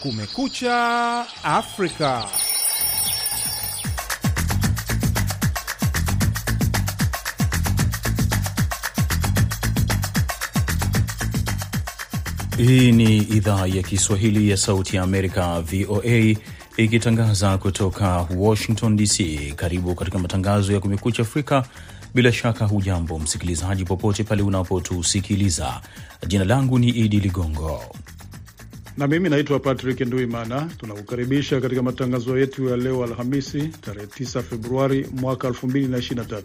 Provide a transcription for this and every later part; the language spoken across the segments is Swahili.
Kumekucha Afrika. Hii ni idhaa ya Kiswahili ya Sauti ya Amerika, VOA, ikitangaza kutoka Washington DC. Karibu katika matangazo ya Kumekucha Afrika. Bila shaka hujambo msikilizaji, popote pale unapotusikiliza. Jina langu ni Idi Ligongo na mimi naitwa Patrick Nduimana. Tunakukaribisha katika matangazo yetu ya leo Alhamisi, tarehe 9 Februari mwaka 2023.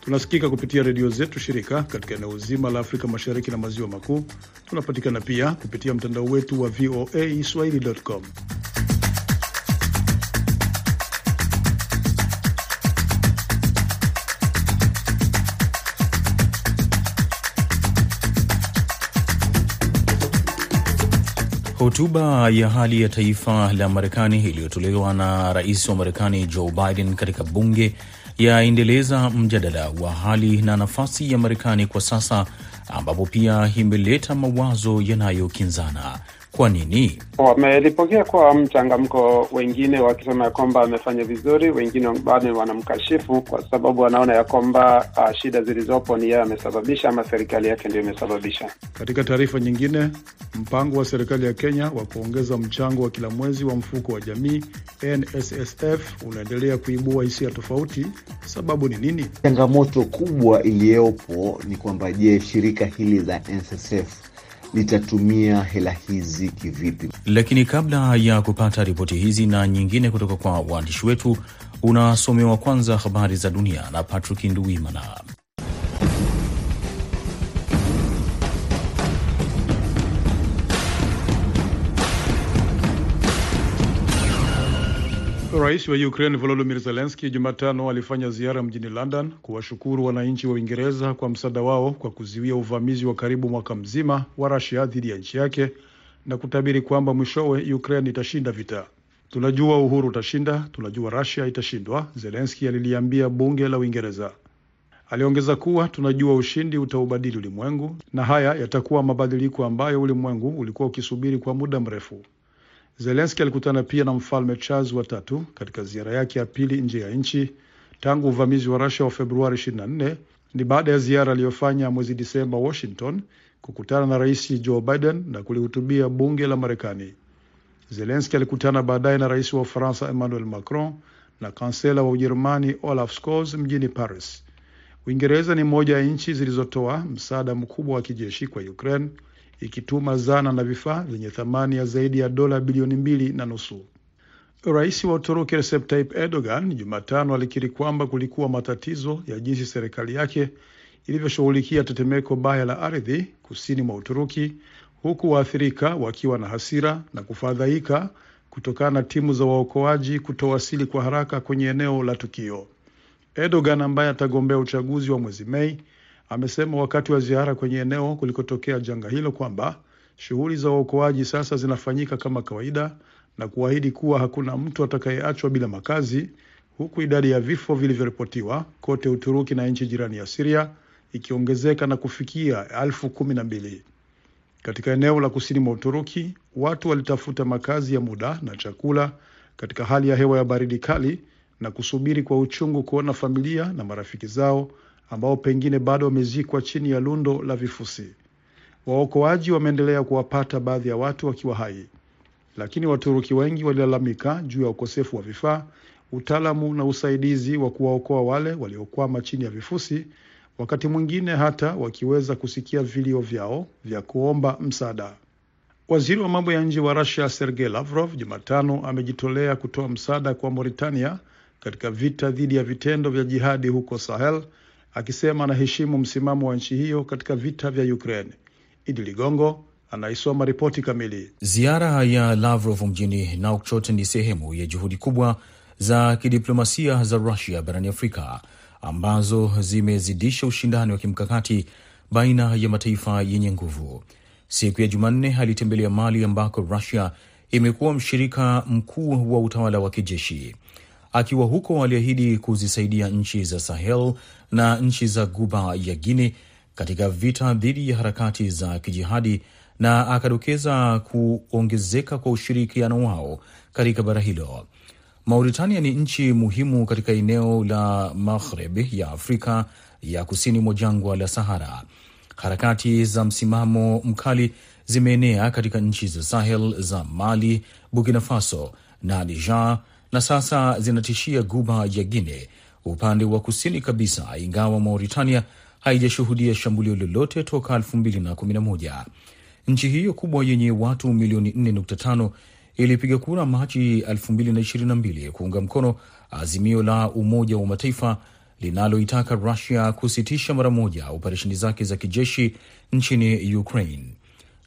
Tunasikika kupitia redio zetu shirika katika eneo zima la Afrika Mashariki na Maziwa Makuu. Tunapatikana pia kupitia mtandao wetu wa VOA Swahili.com. Hotuba ya hali ya taifa la Marekani iliyotolewa na rais wa Marekani Joe Biden katika bunge yaendeleza mjadala wa hali na nafasi ya Marekani kwa sasa, ambapo pia imeleta mawazo yanayokinzana. Kwa nini wamelipokea kwa mchangamko, wengine wakisema ya kwamba amefanya vizuri, wengine bado wanamkashifu kwa sababu wanaona ya kwamba uh, shida zilizopo ni yeye amesababisha ama serikali yake ndio imesababisha. Katika taarifa nyingine, mpango wa serikali ya Kenya wa kuongeza mchango wa kila mwezi wa mfuko wa jamii NSSF unaendelea kuibua hisia tofauti. Sababu ni nini? Changamoto kubwa iliyopo ni kwamba, je, shirika hili la NSSF litatumia hela hizi kivipi? Lakini kabla ya kupata ripoti hizi na nyingine kutoka kwa waandishi wetu, unasomewa kwanza habari za dunia na Patrick Nduwimana. Rais wa Ukraine Volodymyr Zelensky Jumatano alifanya ziara mjini London kuwashukuru wananchi wa Uingereza kwa msaada wao kwa kuzuia uvamizi wa karibu mwaka mzima wa Russia dhidi ya nchi yake na kutabiri kwamba mwishowe Ukraine itashinda vita. Tunajua uhuru utashinda, tunajua Russia itashindwa, Zelensky aliliambia bunge la Uingereza. Aliongeza kuwa tunajua ushindi utaubadili ulimwengu na haya yatakuwa mabadiliko ambayo ulimwengu ulikuwa ukisubiri kwa muda mrefu. Zelenski alikutana pia na mfalme Charles wa tatu katika ziara yake ya pili nje ya nchi tangu uvamizi wa Russia wa Februari 24. Ni baada ya ziara aliyofanya mwezi Disemba Washington, kukutana na rais Joe Biden na kulihutubia bunge la Marekani. Zelenski alikutana baadaye na rais wa Ufaransa Emmanuel Macron na kansela wa Ujerumani Olaf Scholz mjini Paris. Uingereza ni moja ya nchi zilizotoa msaada mkubwa wa kijeshi kwa Ukraine ikituma zana na vifaa vyenye thamani ya zaidi ya dola bilioni mbili na nusu. Rais wa Uturuki Recep Tayyip Erdogan Jumatano alikiri kwamba kulikuwa matatizo ya jinsi serikali yake ilivyoshughulikia tetemeko baya la ardhi kusini mwa Uturuki, huku waathirika wakiwa na hasira na kufadhaika kutokana na timu za waokoaji kutowasili kwa haraka kwenye eneo la tukio. Erdogan ambaye atagombea uchaguzi wa mwezi Mei amesema wakati wa ziara kwenye eneo kulikotokea janga hilo kwamba shughuli za uokoaji sasa zinafanyika kama kawaida na kuahidi kuwa hakuna mtu atakayeachwa bila makazi, huku idadi ya vifo vilivyoripotiwa kote Uturuki na nchi jirani ya Siria ikiongezeka na kufikia elfu kumi na mbili. Katika eneo la kusini mwa Uturuki, watu walitafuta makazi ya muda na chakula katika hali ya hewa ya baridi kali na kusubiri kwa uchungu kuona familia na marafiki zao ambao pengine bado wamezikwa chini ya lundo la vifusi. Waokoaji wameendelea kuwapata baadhi ya watu wakiwa hai, lakini Waturuki wengi walilalamika juu ya ukosefu wa vifaa, utaalamu na usaidizi wa kuwaokoa wale waliokwama chini ya vifusi, wakati mwingine hata wakiweza kusikia vilio vyao vya kuomba msaada. Waziri wa mambo ya nje wa Russia Sergei Lavrov Jumatano amejitolea kutoa msaada kwa Mauritania katika vita dhidi ya vitendo vya jihadi huko Sahel akisema anaheshimu msimamo wa nchi hiyo katika vita vya Ukraine. Idi Ligongo anaisoma ripoti kamili. Ziara ya Lavrov mjini Nouakchott ni sehemu ya juhudi kubwa za kidiplomasia za Rusia barani Afrika ambazo zimezidisha ushindani wa kimkakati baina ya mataifa yenye nguvu. Siku ya Jumanne alitembelea Mali ambako Rusia imekuwa mshirika mkuu wa utawala wa kijeshi. Akiwa huko, aliahidi kuzisaidia nchi za Sahel na nchi za Guba ya Guine katika vita dhidi ya harakati za kijihadi na akadokeza kuongezeka kwa ushirikiano wao katika bara hilo. Mauritania ni nchi muhimu katika eneo la Maghreb ya Afrika ya kusini mwa jangwa la Sahara. Harakati za msimamo mkali zimeenea katika nchi za Sahel za Mali, Burkina Faso na Niger na sasa zinatishia guba ya Guine upande wa kusini kabisa, ingawa Mauritania haijashuhudia shambulio lolote toka 2011. Nchi hiyo kubwa yenye watu milioni 4.5 ilipiga kura Machi 2022 kuunga mkono azimio la Umoja wa Mataifa linaloitaka Rusia kusitisha mara moja operesheni zake za kijeshi nchini Ukraine.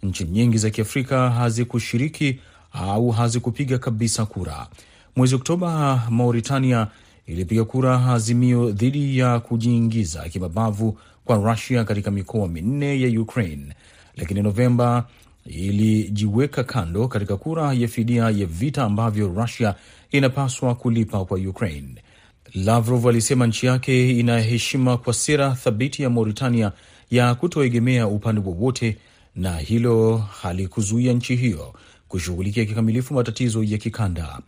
Nchi nyingi za Kiafrika hazikushiriki au hazikupiga kabisa kura. Mwezi Oktoba, Mauritania ilipiga kura azimio dhidi ya kujiingiza kimabavu kwa Rusia katika mikoa minne ya Ukraine, lakini Novemba ilijiweka kando katika kura ya fidia ya vita ambavyo Rusia inapaswa kulipa kwa Ukraine. Lavrov alisema nchi yake ina heshima kwa sera thabiti ya Mauritania ya kutoegemea upande wowote, na hilo halikuzuia nchi hiyo kushughulikia kikamilifu matatizo ya kikanda.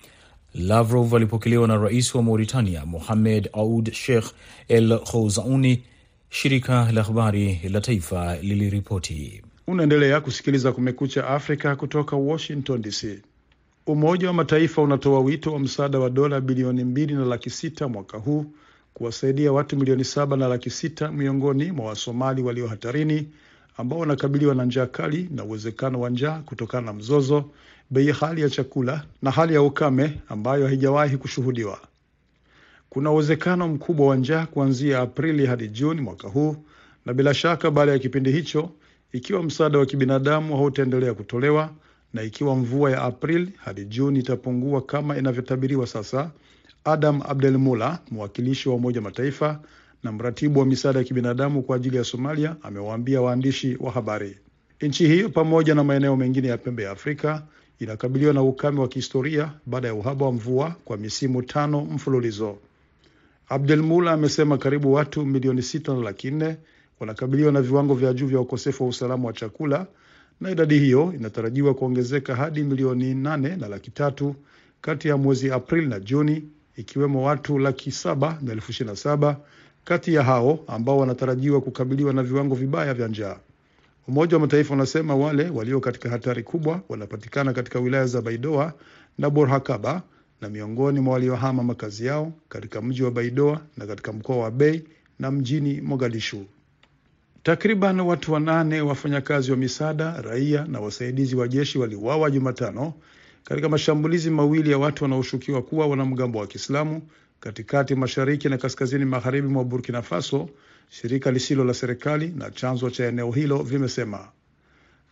Lavrov alipokelewa na rais wa Mauritania Mohamed Ould Sheikh El Khouzaouni, shirika la habari la taifa liliripoti. Unaendelea kusikiliza Kumekucha Afrika kutoka Washington DC. Umoja wa Mataifa unatoa wito wa msaada wa dola bilioni mbili na laki sita mwaka huu kuwasaidia watu milioni saba na laki sita miongoni mwa Wasomali walio hatarini ambao wanakabiliwa na njaa kali na uwezekano wa njaa kutokana na mzozo, bei hali ya chakula na hali ya ukame ambayo haijawahi kushuhudiwa. Kuna uwezekano mkubwa wa njaa kuanzia Aprili hadi Juni mwaka huu, na bila shaka baada ya kipindi hicho, ikiwa msaada wa kibinadamu hautaendelea kutolewa na ikiwa mvua ya Aprili hadi Juni itapungua kama inavyotabiriwa sasa, Adam Abdel Mula, mwakilishi wa Umoja Mataifa na mratibu wa misaada ya kibinadamu kwa ajili ya Somalia, amewaambia waandishi wa habari. Nchi hiyo pamoja na maeneo mengine ya pembe ya Afrika inakabiliwa na ukame wa kihistoria baada ya uhaba wa mvua kwa misimu tano mfululizo. Abdel Mula amesema karibu watu milioni sita na laki nne wanakabiliwa na viwango vya juu vya ukosefu wa usalama wa chakula na idadi hiyo inatarajiwa kuongezeka hadi milioni nane na laki tatu kati ya mwezi Aprili na Juni, ikiwemo watu laki saba na elfu ishirini na saba kati ya hao ambao wanatarajiwa kukabiliwa na viwango vibaya vya njaa. Umoja wa Mataifa unasema wale walio katika hatari kubwa wanapatikana katika wilaya za Baidoa na Borhakaba na miongoni mwa waliohama makazi yao katika mji wa Baidoa na katika mkoa wa Bei na mjini Mogadishu. Takriban watu wanane wafanyakazi wa misaada, raia na wasaidizi wa jeshi waliuawa Jumatano katika mashambulizi mawili ya watu wanaoshukiwa kuwa wanamgambo wa Kiislamu katikati, mashariki na kaskazini magharibi mwa Burkina Faso, shirika lisilo la serikali na chanzo cha eneo hilo vimesema.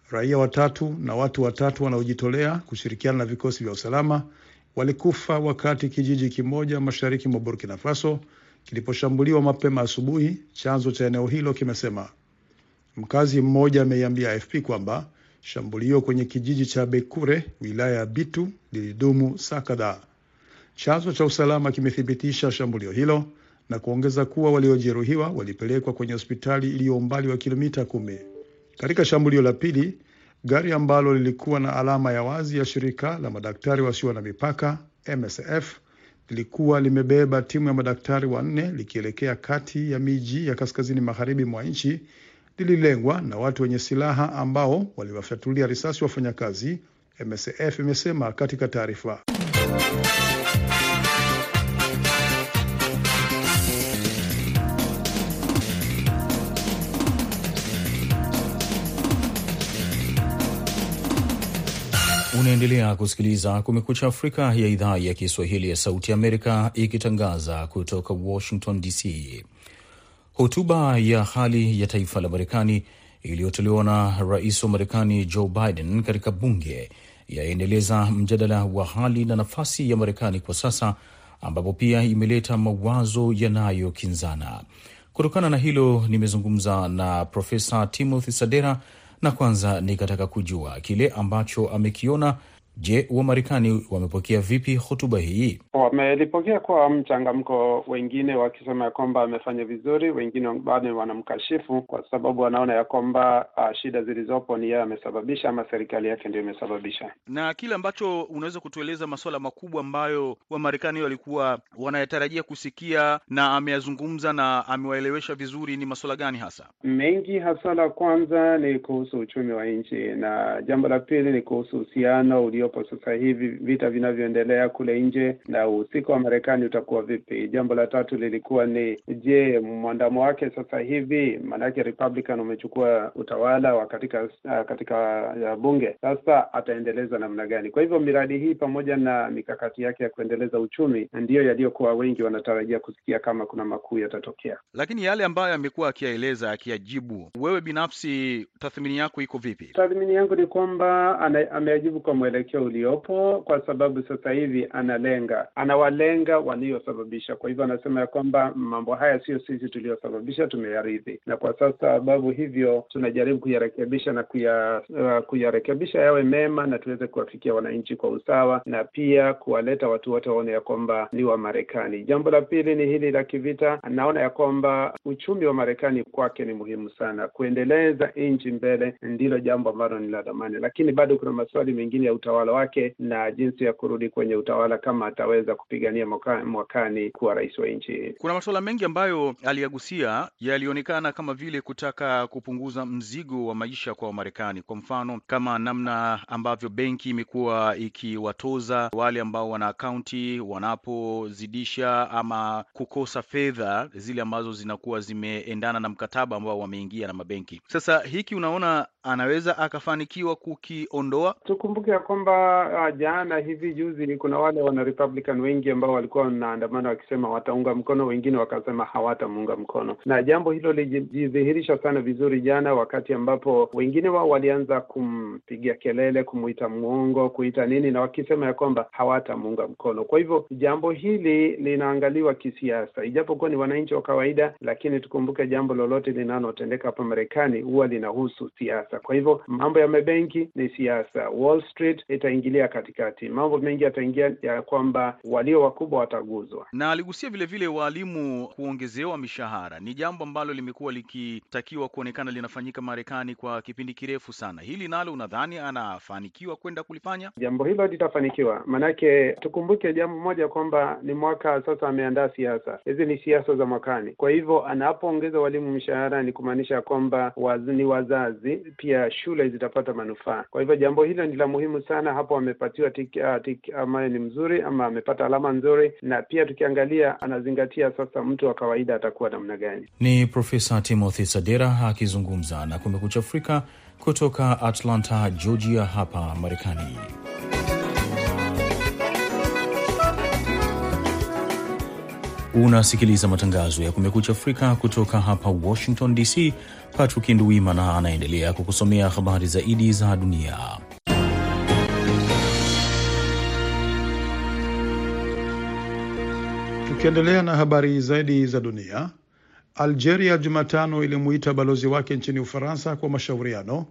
Raia watatu na watu watatu wanaojitolea kushirikiana na vikosi vya usalama walikufa wakati kijiji kimoja mashariki mwa Burkina Faso kiliposhambuliwa mapema asubuhi, chanzo cha eneo hilo kimesema. Mkazi mmoja ameiambia AFP kwamba shambulio kwenye kijiji cha Bekure, wilaya ya Bitu, lilidumu saa kadhaa. Chanzo cha usalama kimethibitisha shambulio hilo na kuongeza kuwa waliojeruhiwa walipelekwa kwenye hospitali iliyo umbali wa kilomita kumi. Katika shambulio la pili, gari ambalo lilikuwa na alama ya wazi ya shirika la madaktari wasio na mipaka MSF lilikuwa limebeba timu ya madaktari wanne likielekea kati ya miji ya kaskazini magharibi mwa nchi lililengwa na watu wenye silaha ambao waliwafyatulia risasi wafanyakazi, MSF imesema katika taarifa. Unaendelea kusikiliza Kumekucha Afrika ya idhaa ya Kiswahili ya Sauti Amerika ikitangaza kutoka Washington DC. Hotuba ya hali ya taifa la Marekani iliyotolewa na rais wa Marekani Joe Biden katika bunge yaendeleza mjadala wa hali na nafasi ya Marekani kwa sasa, ambapo pia imeleta mawazo yanayokinzana. Kutokana na hilo, nimezungumza na Profesa Timothy Sadera na kwanza nikataka kujua kile ambacho amekiona Je, Wamarekani wamepokea vipi hotuba hii? Wamelipokea kwa mchangamko, wengine wakisema ya kwamba amefanya vizuri, wengine bado wanamkashifu kwa sababu wanaona ya kwamba uh, shida zilizopo ni yeye amesababisha ama serikali yake ndio imesababisha. Na kile ambacho unaweza kutueleza masuala makubwa ambayo Wamarekani walikuwa wanayatarajia kusikia na ameyazungumza na amewaelewesha vizuri, ni masuala gani hasa? Mengi hasa, la kwanza ni kuhusu uchumi wa nchi, na jambo la pili ni kuhusu uhusiano uliopo sasa hivi, vita vinavyoendelea kule nje na uhusika wa Marekani utakuwa vipi. Jambo la tatu lilikuwa ni je, mwandamo wake sasa hivi, maanake Republican umechukua utawala wa katika uh, katika uh, bunge sasa, ataendeleza namna gani? Kwa hivyo miradi hii pamoja na mikakati yake ya kuendeleza uchumi ndiyo yaliyokuwa wengi wanatarajia kusikia kama kuna makuu yatatokea. Lakini yale ambayo amekuwa akiyaeleza, akiyajibu, wewe binafsi tathmini yako iko vipi? Tathmini yangu ni kwamba ameajibu kwa mwelekeo uliopo, kwa sababu sasa hivi analenga, anawalenga waliosababisha. Kwa hivyo anasema ya kwamba mambo haya sio sisi tuliyosababisha, tumeyaridhi, na kwa sasa sababu hivyo tunajaribu kuyarekebisha na kuya, uh, kuyarekebisha yawe mema na tuweze kuwafikia wananchi kwa usawa, na pia kuwaleta watu wote waone ya kwamba ni wa Marekani. Jambo la pili ni hili la kivita. Anaona ya kwamba uchumi wa Marekani kwake ni muhimu sana, kuendeleza nchi mbele ndilo jambo ambalo ni la dhamani, lakini bado kuna maswali mengine ya utawala wake na jinsi ya kurudi kwenye utawala kama ataweza kupigania mwaka, mwakani kuwa rais wa nchi. Kuna masuala mengi ambayo aliyagusia yalionekana kama vile kutaka kupunguza mzigo wa maisha kwa Wamarekani, kwa mfano kama namna ambavyo benki imekuwa ikiwatoza wale ambao wana akaunti wanapozidisha ama kukosa fedha zile ambazo zinakuwa zimeendana na mkataba ambao wameingia na mabenki. Sasa hiki unaona anaweza akafanikiwa kukiondoa? Tukumbuke ya kwamba uh, jana hivi juzi kuna wale wana Republican wengi ambao walikuwa wanaandamana wakisema wataunga mkono, wengine wakasema hawatamuunga mkono, na jambo hilo lilijidhihirisha sana vizuri jana, wakati ambapo wengine wao walianza kumpigia kelele, kumuita mwongo, kuita nini, na wakisema ya kwamba hawatamuunga mkono. Kwa hivyo jambo hili linaangaliwa kisiasa, ijapokuwa ni wananchi wa kawaida, lakini tukumbuke jambo lolote linalotendeka hapa Marekani huwa linahusu siasa. Kwa hivyo mambo ya mabenki ni siasa, Wall Street itaingilia katikati, mambo mengi yataingia ya kwamba walio wakubwa wataguzwa. Na aligusia vilevile vile waalimu kuongezewa mishahara, ni jambo ambalo limekuwa likitakiwa kuonekana linafanyika Marekani kwa kipindi kirefu sana. Hili nalo unadhani anafanikiwa kwenda kulifanya jambo hilo? Litafanikiwa, manake tukumbuke jambo moja kwamba ni mwaka sasa, ameandaa siasa hizi, ni siasa za mwakani. Kwa hivyo anapoongeza walimu mishahara ni kumaanisha kwamba waz, ni wazazi pia shule zitapata manufaa. Kwa hivyo jambo hilo ni la muhimu sana. Hapo amepatiwa tiki, uh, tiki ambayo ni mzuri ama amepata alama nzuri, na pia tukiangalia anazingatia sasa mtu wa kawaida atakuwa namna gani. Ni Profesa Timothy Sadera akizungumza na Kumekucha Afrika kutoka Atlanta, Georgia, hapa Marekani. Unasikiliza matangazo ya Kumekucha Afrika kutoka hapa Washington DC. Patrick Nduwimana anaendelea kukusomea habari zaidi za dunia. Tukiendelea na habari zaidi za dunia, Algeria Jumatano ilimuita balozi wake nchini Ufaransa kwa mashauriano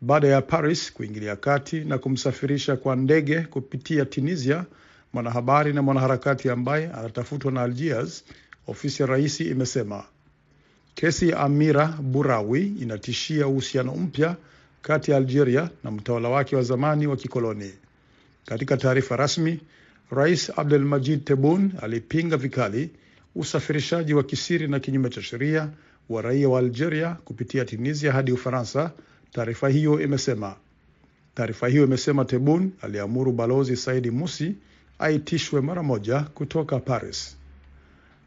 baada ya Paris kuingilia kati na kumsafirisha kwa ndege kupitia Tunisia mwanahabari na mwanaharakati ambaye anatafutwa na Algiers, ofisi ya rais imesema. Kesi ya Amira Burawi inatishia uhusiano mpya kati ya Algeria na mtawala wake wa zamani wa kikoloni. Katika taarifa rasmi, Rais Abdelmajid Tebboune alipinga vikali usafirishaji wa kisiri na kinyume cha sheria wa raia wa Algeria kupitia Tunisia hadi Ufaransa. Taarifa hiyo imesema. Taarifa hiyo imesema Tebboune aliamuru balozi Saidi Musi aitishwe mara moja kutoka Paris.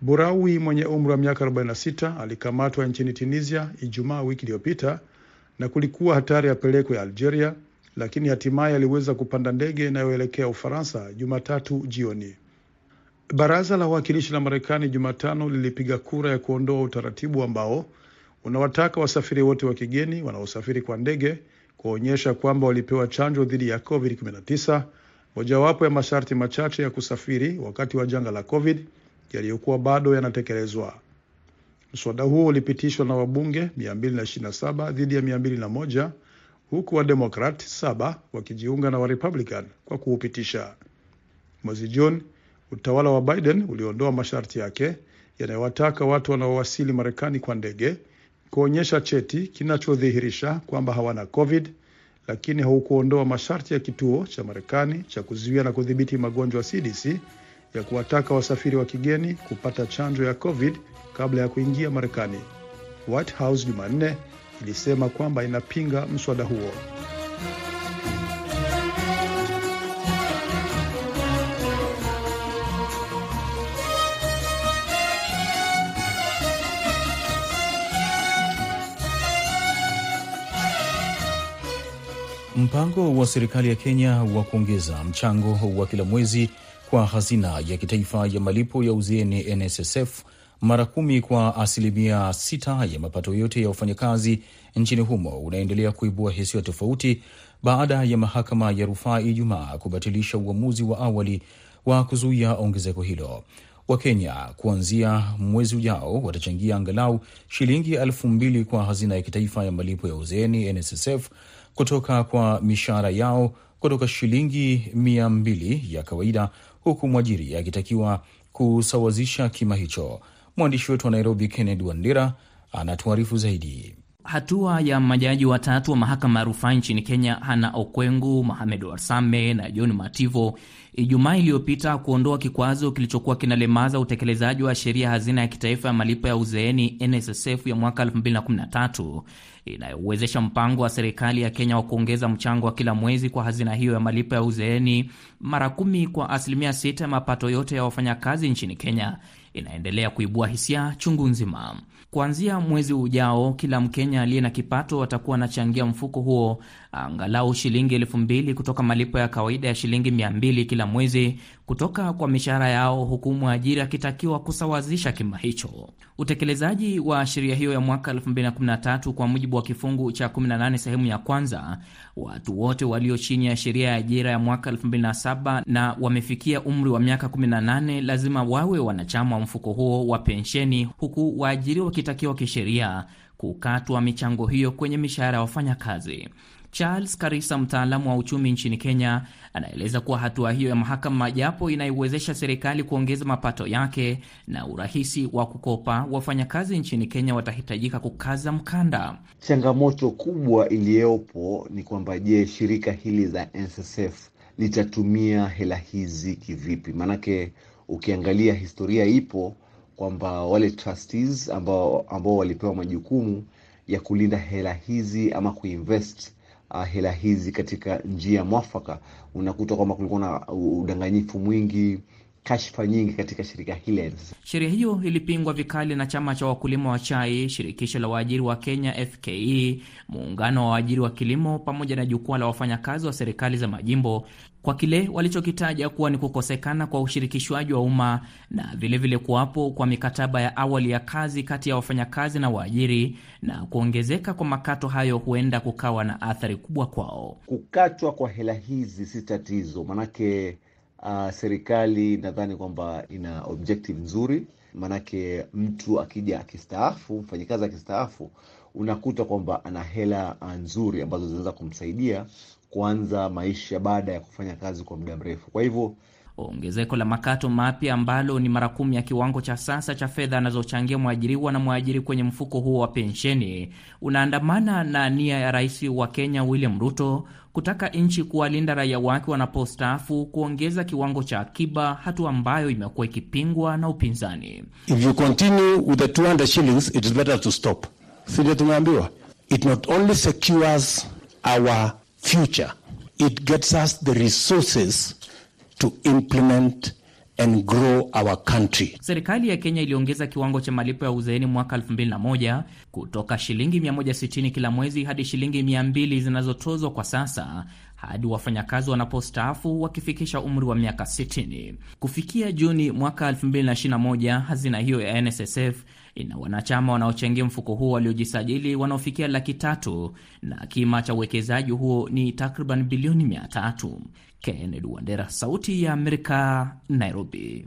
Burawi mwenye umri wa miaka 46 alikamatwa nchini Tunisia Ijumaa wiki iliyopita na kulikuwa hatari apelekwe ya Algeria, lakini hatimaye aliweza kupanda ndege inayoelekea Ufaransa Jumatatu jioni. Baraza la Wawakilishi la Marekani Jumatano lilipiga kura ya kuondoa utaratibu ambao unawataka wasafiri wote wa kigeni wanaosafiri kwa ndege kuonyesha kwamba walipewa chanjo dhidi ya COVID-19 mojawapo ya masharti machache ya kusafiri wakati wa janga la COVID yaliyokuwa bado yanatekelezwa. Mswada huo ulipitishwa na wabunge 227 dhidi ya 201, huku Wademokrat saba wakijiunga na Warepublican kwa kuupitisha. Mwezi Juni, utawala wa Biden uliondoa masharti yake yanayowataka watu wanaowasili Marekani kwa ndege kuonyesha cheti kinachodhihirisha kwamba hawana COVID, lakini haukuondoa masharti ya kituo cha Marekani cha kuzuia na kudhibiti magonjwa CDC ya kuwataka wasafiri wa kigeni kupata chanjo ya COVID kabla ya kuingia Marekani. White House Jumanne ilisema kwamba inapinga mswada huo. Mpango wa serikali ya Kenya wa kuongeza mchango wa kila mwezi kwa hazina ya kitaifa ya malipo ya uzeeni NSSF mara kumi kwa asilimia sita ya mapato yote ya wafanyakazi nchini humo unaendelea kuibua hisia tofauti baada ya mahakama ya rufaa Ijumaa kubatilisha uamuzi wa awali wa kuzuia ongezeko hilo. Wakenya kuanzia mwezi ujao watachangia angalau shilingi elfu mbili kwa hazina ya kitaifa ya malipo ya uzeeni NSSF kutoka kwa mishahara yao kutoka shilingi mia mbili ya kawaida, huku mwajiri akitakiwa kusawazisha kima hicho. Mwandishi wetu wa Nairobi, Kennedy Wandera, anatuarifu zaidi. Hatua ya majaji watatu wa mahakama ya rufaa nchini Kenya, Hana Okwengu, Mohamed Warsame na John Mativo, Ijumaa iliyopita kuondoa kikwazo kilichokuwa kinalemaza utekelezaji wa sheria hazina ya kitaifa ya malipo ya uzeeni NSSF ya mwaka 2013 inayowezesha mpango wa serikali ya Kenya wa kuongeza mchango wa kila mwezi kwa hazina hiyo ya malipo ya uzeeni mara kumi kwa asilimia sita ya mapato yote ya wafanyakazi nchini Kenya inaendelea kuibua hisia chungu nzima. Kuanzia mwezi ujao, kila Mkenya aliye na kipato atakuwa anachangia mfuko huo angalau shilingi elfu mbili kutoka malipo ya kawaida ya shilingi mia mbili kila mwezi kutoka kwa mishahara yao, huku mwajiri akitakiwa kusawazisha kima hicho. Utekelezaji wa sheria hiyo ya mwaka 2013 kwa mujibu wa kifungu cha 18 sehemu ya kwanza, watu wote walio chini ya sheria ya ajira ya mwaka 2007 na wamefikia umri wa miaka 18 lazima wawe wanachama wa mfuko huo wa pensheni, huku waajiri wakitakiwa kisheria kukatwa michango hiyo kwenye mishahara ya wafanyakazi. Charles Karisa, mtaalamu wa uchumi nchini Kenya, anaeleza kuwa hatua hiyo ya mahakama, japo inaiwezesha serikali kuongeza mapato yake na urahisi wa kukopa, wafanyakazi nchini Kenya watahitajika kukaza mkanda. Changamoto kubwa iliyopo ni kwamba, je, shirika hili la NSSF litatumia hela hizi kivipi? Maanake ukiangalia historia ipo kwamba wale trustees ambao, ambao walipewa majukumu ya kulinda hela hizi ama kuinvest uh, hela hizi katika njia mwafaka, unakuta kwamba kulikuwa na udanganyifu mwingi, kashfa nyingi katika shirika hili. Sheria hiyo ilipingwa vikali na chama cha wakulima wa chai, shirikisho la waajiri wa Kenya FKE, muungano wa waajiri wa kilimo, pamoja na jukwaa la wafanyakazi wa serikali za majimbo kwa kile walichokitaja kuwa ni kukosekana kwa ushirikishwaji wa umma na vilevile kuwapo kwa mikataba ya awali ya kazi kati ya wafanyakazi na waajiri, na kuongezeka kwa makato hayo huenda kukawa na athari kubwa kwao. Kukatwa kwa hela hizi si tatizo, manake uh, serikali nadhani kwamba ina objective nzuri, maanake mtu akija akistaafu, mfanyakazi akistaafu, unakuta kwamba ana hela nzuri ambazo zinaweza kumsaidia kuanza maisha baada ya kufanya kazi kwa muda mrefu. Kwa hivyo ongezeko la makato mapya ambalo ni mara kumi ya kiwango cha sasa cha fedha anazochangia mwajiriwa na mwajiri kwenye mfuko huo wa pensheni unaandamana na nia ya rais wa Kenya William Ruto kutaka nchi kuwalinda raia wake wanapostaafu, kuongeza kiwango cha akiba, hatua ambayo imekuwa ikipingwa na upinzani. If you continue with the 200 shillings it is better to stop. Sivyo tumeambiwa, it not only secures our future it gets us the resources to implement and grow our country. Serikali ya Kenya iliongeza kiwango cha malipo ya uzeeni mwaka 2001 kutoka shilingi 160 kila mwezi hadi shilingi 200 zinazotozwa kwa sasa hadi wafanyakazi wanapostaafu wakifikisha umri wa miaka 60. Kufikia Juni mwaka 2021, hazina hiyo ya NSSF ina wanachama wanaochangia mfuko huo waliojisajili wanaofikia laki tatu na kima cha uwekezaji huo ni takriban bilioni mia tatu. Kennedy Wandera, Sauti ya Amerika, Nairobi.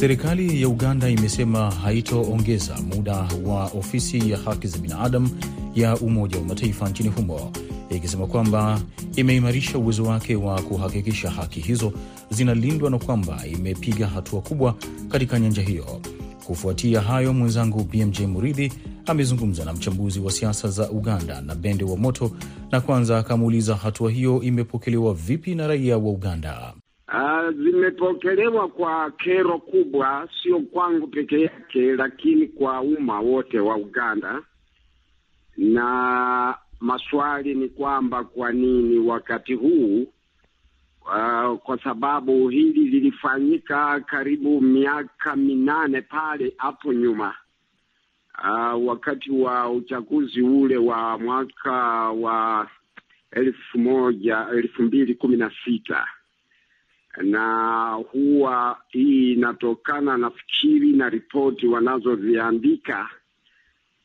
Serikali ya Uganda imesema haitoongeza muda wa ofisi ya haki za binadamu ya Umoja wa Mataifa nchini humo ikisema kwamba imeimarisha uwezo wake wa kuhakikisha haki hizo zinalindwa na kwamba imepiga hatua kubwa katika nyanja hiyo. Kufuatia hayo, mwenzangu BMJ Muridhi amezungumza na mchambuzi wa siasa za Uganda na Bende wa Moto, na kwanza akamuuliza hatua hiyo imepokelewa vipi na raia wa Uganda. Uh, zimepokelewa kwa kero kubwa, sio kwangu peke yake, lakini kwa umma wote wa Uganda. Na maswali ni kwamba kwa nini wakati huu? Uh, kwa sababu hili lilifanyika karibu miaka minane pale hapo nyuma, uh, wakati wa uchaguzi ule wa mwaka wa elfu moja elfu mbili kumi na sita na huwa hii inatokana nafikiri na ripoti wanazoziandika,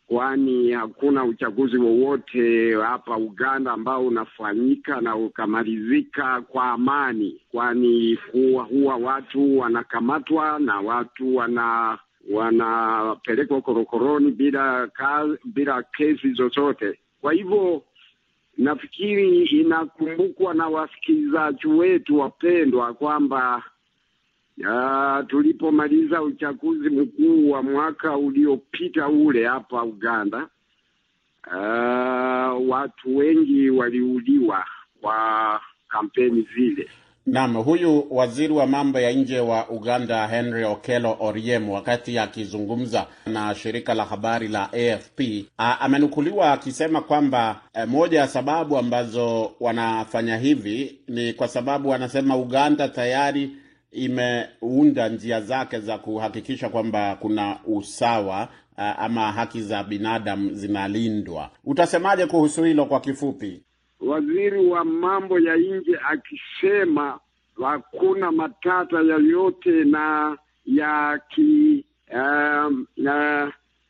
kwani hakuna uchaguzi wowote hapa Uganda ambao unafanyika na ukamalizika kwa amani, kwani huwa, huwa watu wanakamatwa na watu wana wanapelekwa korokoroni bila kazi, bila kesi zozote. Kwa hivyo nafikiri inakumbukwa na wasikilizaji wetu wapendwa kwamba uh, tulipomaliza uchaguzi mkuu wa mwaka uliopita ule hapa Uganda, uh, watu wengi waliuliwa kwa kampeni zile. Naam, huyu waziri wa mambo ya nje wa Uganda Henry Okello Oryem, wakati akizungumza na shirika la habari la AFP, amenukuliwa akisema kwamba e, moja ya sababu ambazo wanafanya hivi ni kwa sababu wanasema Uganda tayari imeunda njia zake za kuhakikisha kwamba kuna usawa ama haki za binadamu zinalindwa. Utasemaje kuhusu hilo kwa kifupi? Waziri wa mambo ya nje akisema hakuna matata yoyote na ya ki um, uh,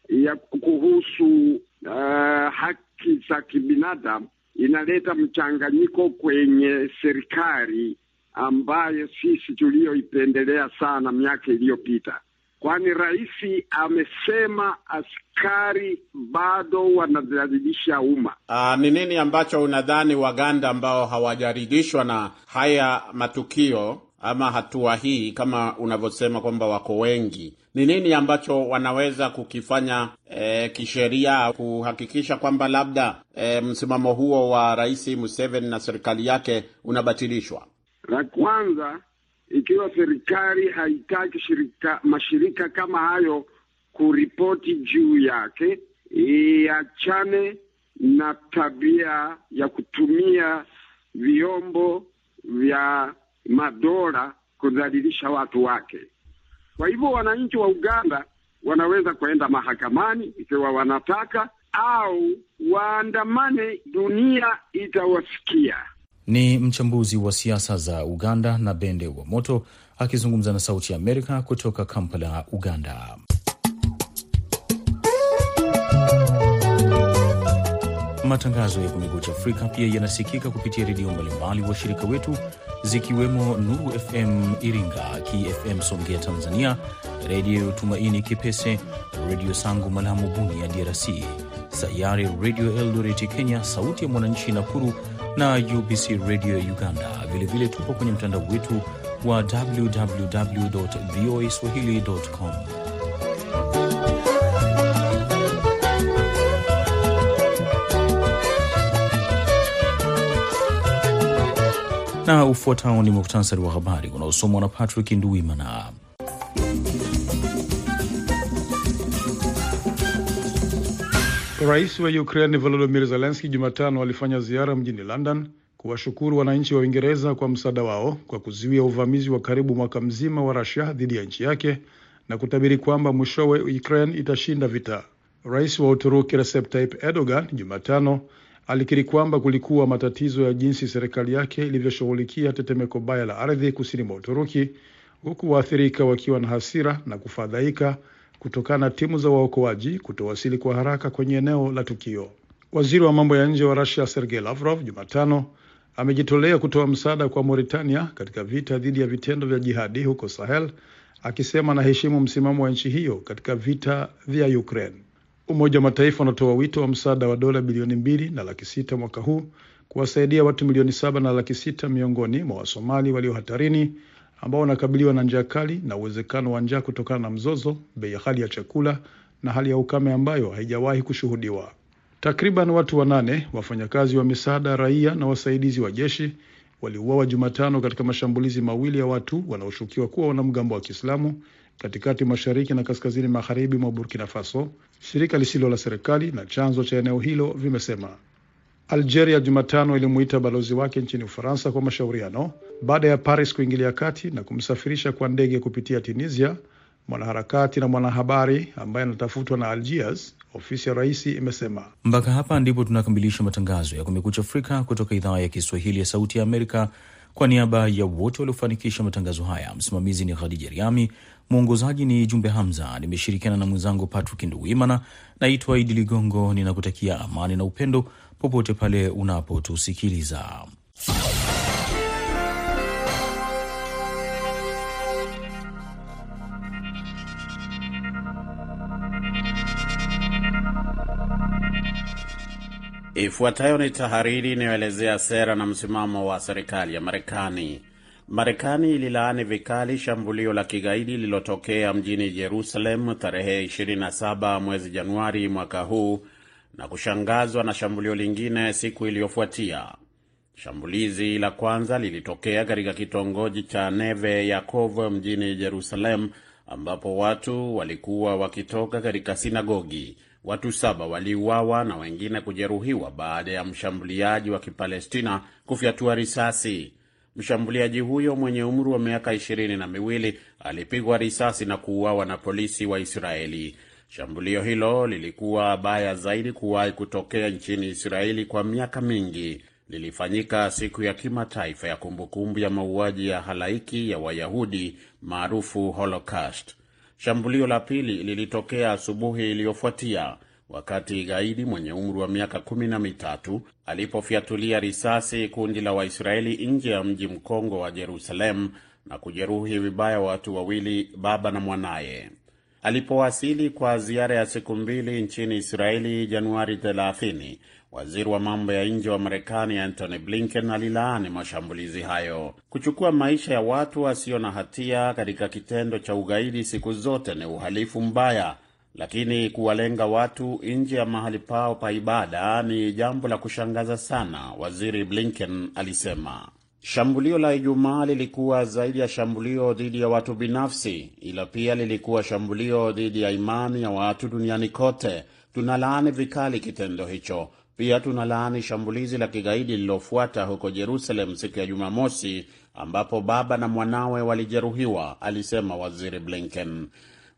ya kuhusu uh, haki za kibinadamu, inaleta mchanganyiko kwenye serikali ambayo sisi tuliyoipendelea sana miaka iliyopita, kwani rais amesema askari bado wanadhalilisha umma. Uh, ni nini ambacho unadhani Waganda ambao hawajaridhishwa na haya matukio ama hatua hii, kama unavyosema kwamba wako wengi, ni nini ambacho wanaweza kukifanya e, kisheria kuhakikisha kwamba labda e, msimamo huo wa Rais Museveni na serikali yake unabatilishwa? La kwanza, ikiwa serikali haitaki shirika, mashirika kama hayo kuripoti juu yake, iachane na tabia ya kutumia vyombo vya madola kudhalilisha watu wake. Kwa hivyo wananchi wa Uganda wanaweza kuenda mahakamani ikiwa wanataka, au waandamane, dunia itawasikia. Ni mchambuzi wa siasa za Uganda na Bende wa Moto akizungumza na Sauti ya Amerika kutoka Kampala, Uganda. Matangazo ya Kumekucha Afrika pia yanasikika kupitia redio mbalimbali washirika wetu zikiwemo Nuru FM Iringa, KFM Songea Tanzania, Redio Tumaini Kipese, Redio Sangu Malamu Bunia DRC, Sayari Redio Eldoreti Kenya, Sauti ya Mwananchi Nakuru na UBC Radio ya Uganda. Vilevile tupo kwenye mtandao wetu wa www voa swahili.com. Na ufuatao ni muhtasari wa habari unaosomwa na Patrick Nduwimana. Rais wa Ukraine Volodymyr Zelensky Jumatano alifanya ziara mjini London kuwashukuru wananchi wa Uingereza kwa msaada wao kwa kuzuia uvamizi wa karibu mwaka mzima wa Russia dhidi ya nchi yake na kutabiri kwamba mwishowe Ukraine itashinda vita. Rais wa Uturuki Recep Tayyip Erdogan Jumatano alikiri kwamba kulikuwa matatizo ya jinsi serikali yake ilivyoshughulikia tetemeko baya la ardhi kusini mwa Uturuki, huku waathirika wakiwa na hasira na kufadhaika kutokana na timu za waokoaji kutowasili kwa haraka kwenye eneo la tukio. Waziri wa mambo ya nje wa Rusia Sergei Lavrov Jumatano amejitolea kutoa msaada kwa Mauritania katika vita dhidi ya vitendo vya jihadi huko Sahel, akisema anaheshimu msimamo wa nchi hiyo katika vita vya Ukraine. Umoja wa Mataifa unatoa wito wa msaada wa dola bilioni mbili na laki sita mwaka huu kuwasaidia watu milioni saba na laki sita miongoni mwa Wasomali walio hatarini ambao wanakabiliwa na njaa kali na uwezekano wa njaa kutokana na mzozo, bei ghali hali ya chakula na hali ya ukame ambayo haijawahi kushuhudiwa. Takriban watu wanane, wafanyakazi wa misaada, raia na wasaidizi wa jeshi waliuawa Jumatano katika mashambulizi mawili ya watu wanaoshukiwa kuwa wanamgambo wa Kiislamu katikati mashariki na kaskazini magharibi mwa Burkina Faso, shirika lisilo la serikali na chanzo cha eneo hilo vimesema. Algeria Jumatano ilimuita balozi wake nchini Ufaransa kwa mashauriano baada ya Paris kuingilia kati na kumsafirisha kwa ndege kupitia Tunisia mwanaharakati na mwanahabari ambaye anatafutwa na Algiers, ofisi ya rais imesema. Mpaka hapa ndipo tunakamilisha matangazo ya Kumekucha Afrika kutoka idhaa ya Kiswahili ya Sauti ya Amerika. Kwa niaba ya wote waliofanikisha matangazo haya, msimamizi ni Khadija Riami, mwongozaji ni Jumbe Hamza, nimeshirikiana na mwenzangu Patrick Nduwimana. Naitwa Idi Ligongo, ninakutakia amani na upendo popote pale unapotusikiliza. Ifuatayo ni tahariri inayoelezea sera na msimamo wa serikali ya Marekani. Marekani ililaani vikali shambulio la kigaidi lililotokea mjini Jerusalem tarehe 27 mwezi Januari mwaka huu na kushangazwa na shambulio lingine siku iliyofuatia. Shambulizi la kwanza lilitokea katika kitongoji cha Neve Yakov mjini Jerusalem, ambapo watu walikuwa wakitoka katika sinagogi. Watu saba waliuawa na wengine kujeruhiwa baada ya mshambuliaji wa Kipalestina kufyatua risasi. Mshambuliaji huyo mwenye umri wa miaka ishirini na miwili alipigwa risasi na kuuawa na polisi wa Israeli. Shambulio hilo lilikuwa baya zaidi kuwahi kutokea nchini Israeli kwa miaka mingi. Lilifanyika siku ya kimataifa ya kumbukumbu ya mauaji ya halaiki ya Wayahudi maarufu Holocaust. Shambulio la pili lilitokea asubuhi iliyofuatia wakati gaidi mwenye umri wa miaka kumi na mitatu alipofyatulia risasi kundi la Waisraeli nje ya mji mkongwe wa Jerusalem na kujeruhi vibaya watu wawili, baba na mwanaye. Alipowasili kwa ziara ya siku mbili nchini Israeli Januari 30, waziri wa mambo ya nje wa Marekani Antony Blinken alilaani mashambulizi hayo. Kuchukua maisha ya watu wasio na hatia katika kitendo cha ugaidi siku zote ni uhalifu mbaya, lakini kuwalenga watu nje ya mahali pao pa ibada ni jambo la kushangaza sana, waziri Blinken alisema. Shambulio la Ijumaa lilikuwa zaidi ya shambulio dhidi ya watu binafsi, ila pia lilikuwa shambulio dhidi ya imani ya watu duniani kote. Tunalaani vikali kitendo hicho. Pia tunalaani shambulizi la kigaidi lililofuata huko Jerusalem siku ya Jumamosi, ambapo baba na mwanawe walijeruhiwa, alisema waziri Blinken.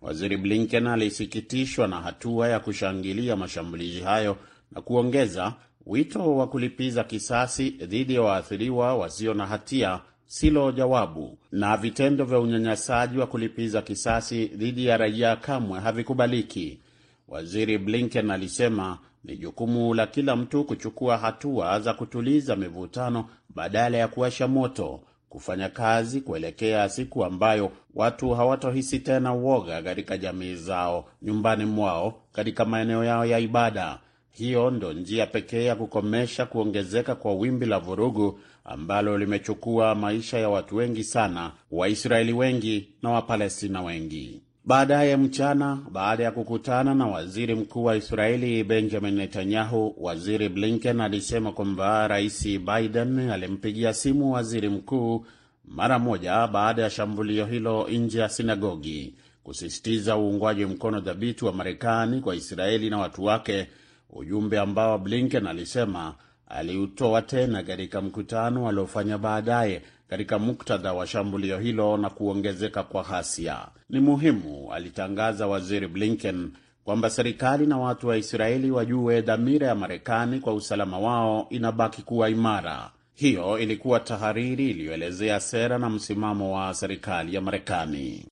Waziri Blinken alisikitishwa na hatua ya kushangilia mashambulizi hayo na kuongeza wito wa kulipiza kisasi dhidi ya waathiriwa wasio na hatia silo jawabu, na vitendo vya unyanyasaji wa kulipiza kisasi dhidi ya raia kamwe havikubaliki. Waziri Blinken alisema ni jukumu la kila mtu kuchukua hatua za kutuliza mivutano badala ya kuwasha moto, kufanya kazi kuelekea siku ambayo watu hawatohisi tena uoga katika jamii zao, nyumbani mwao, katika maeneo yao ya ibada. Hiyo ndo njia pekee ya kukomesha kuongezeka kwa wimbi la vurugu ambalo limechukua maisha ya watu wengi sana, Waisraeli wengi na Wapalestina wengi. Baadaye mchana, baada ya kukutana na waziri mkuu wa Israeli Benjamin Netanyahu, waziri Blinken alisema kwamba rais Biden alimpigia simu waziri mkuu mara moja baada ya shambulio hilo nje ya sinagogi, kusisitiza uungwaji mkono dhabiti wa Marekani kwa Israeli na watu wake, ujumbe ambao Blinken alisema aliutoa tena katika mkutano aliofanya baadaye katika muktadha wa shambulio hilo na kuongezeka kwa ghasia. Ni muhimu, alitangaza waziri Blinken, kwamba serikali na watu wa Israeli wajue dhamira ya Marekani kwa usalama wao inabaki kuwa imara. Hiyo ilikuwa tahariri iliyoelezea sera na msimamo wa serikali ya Marekani.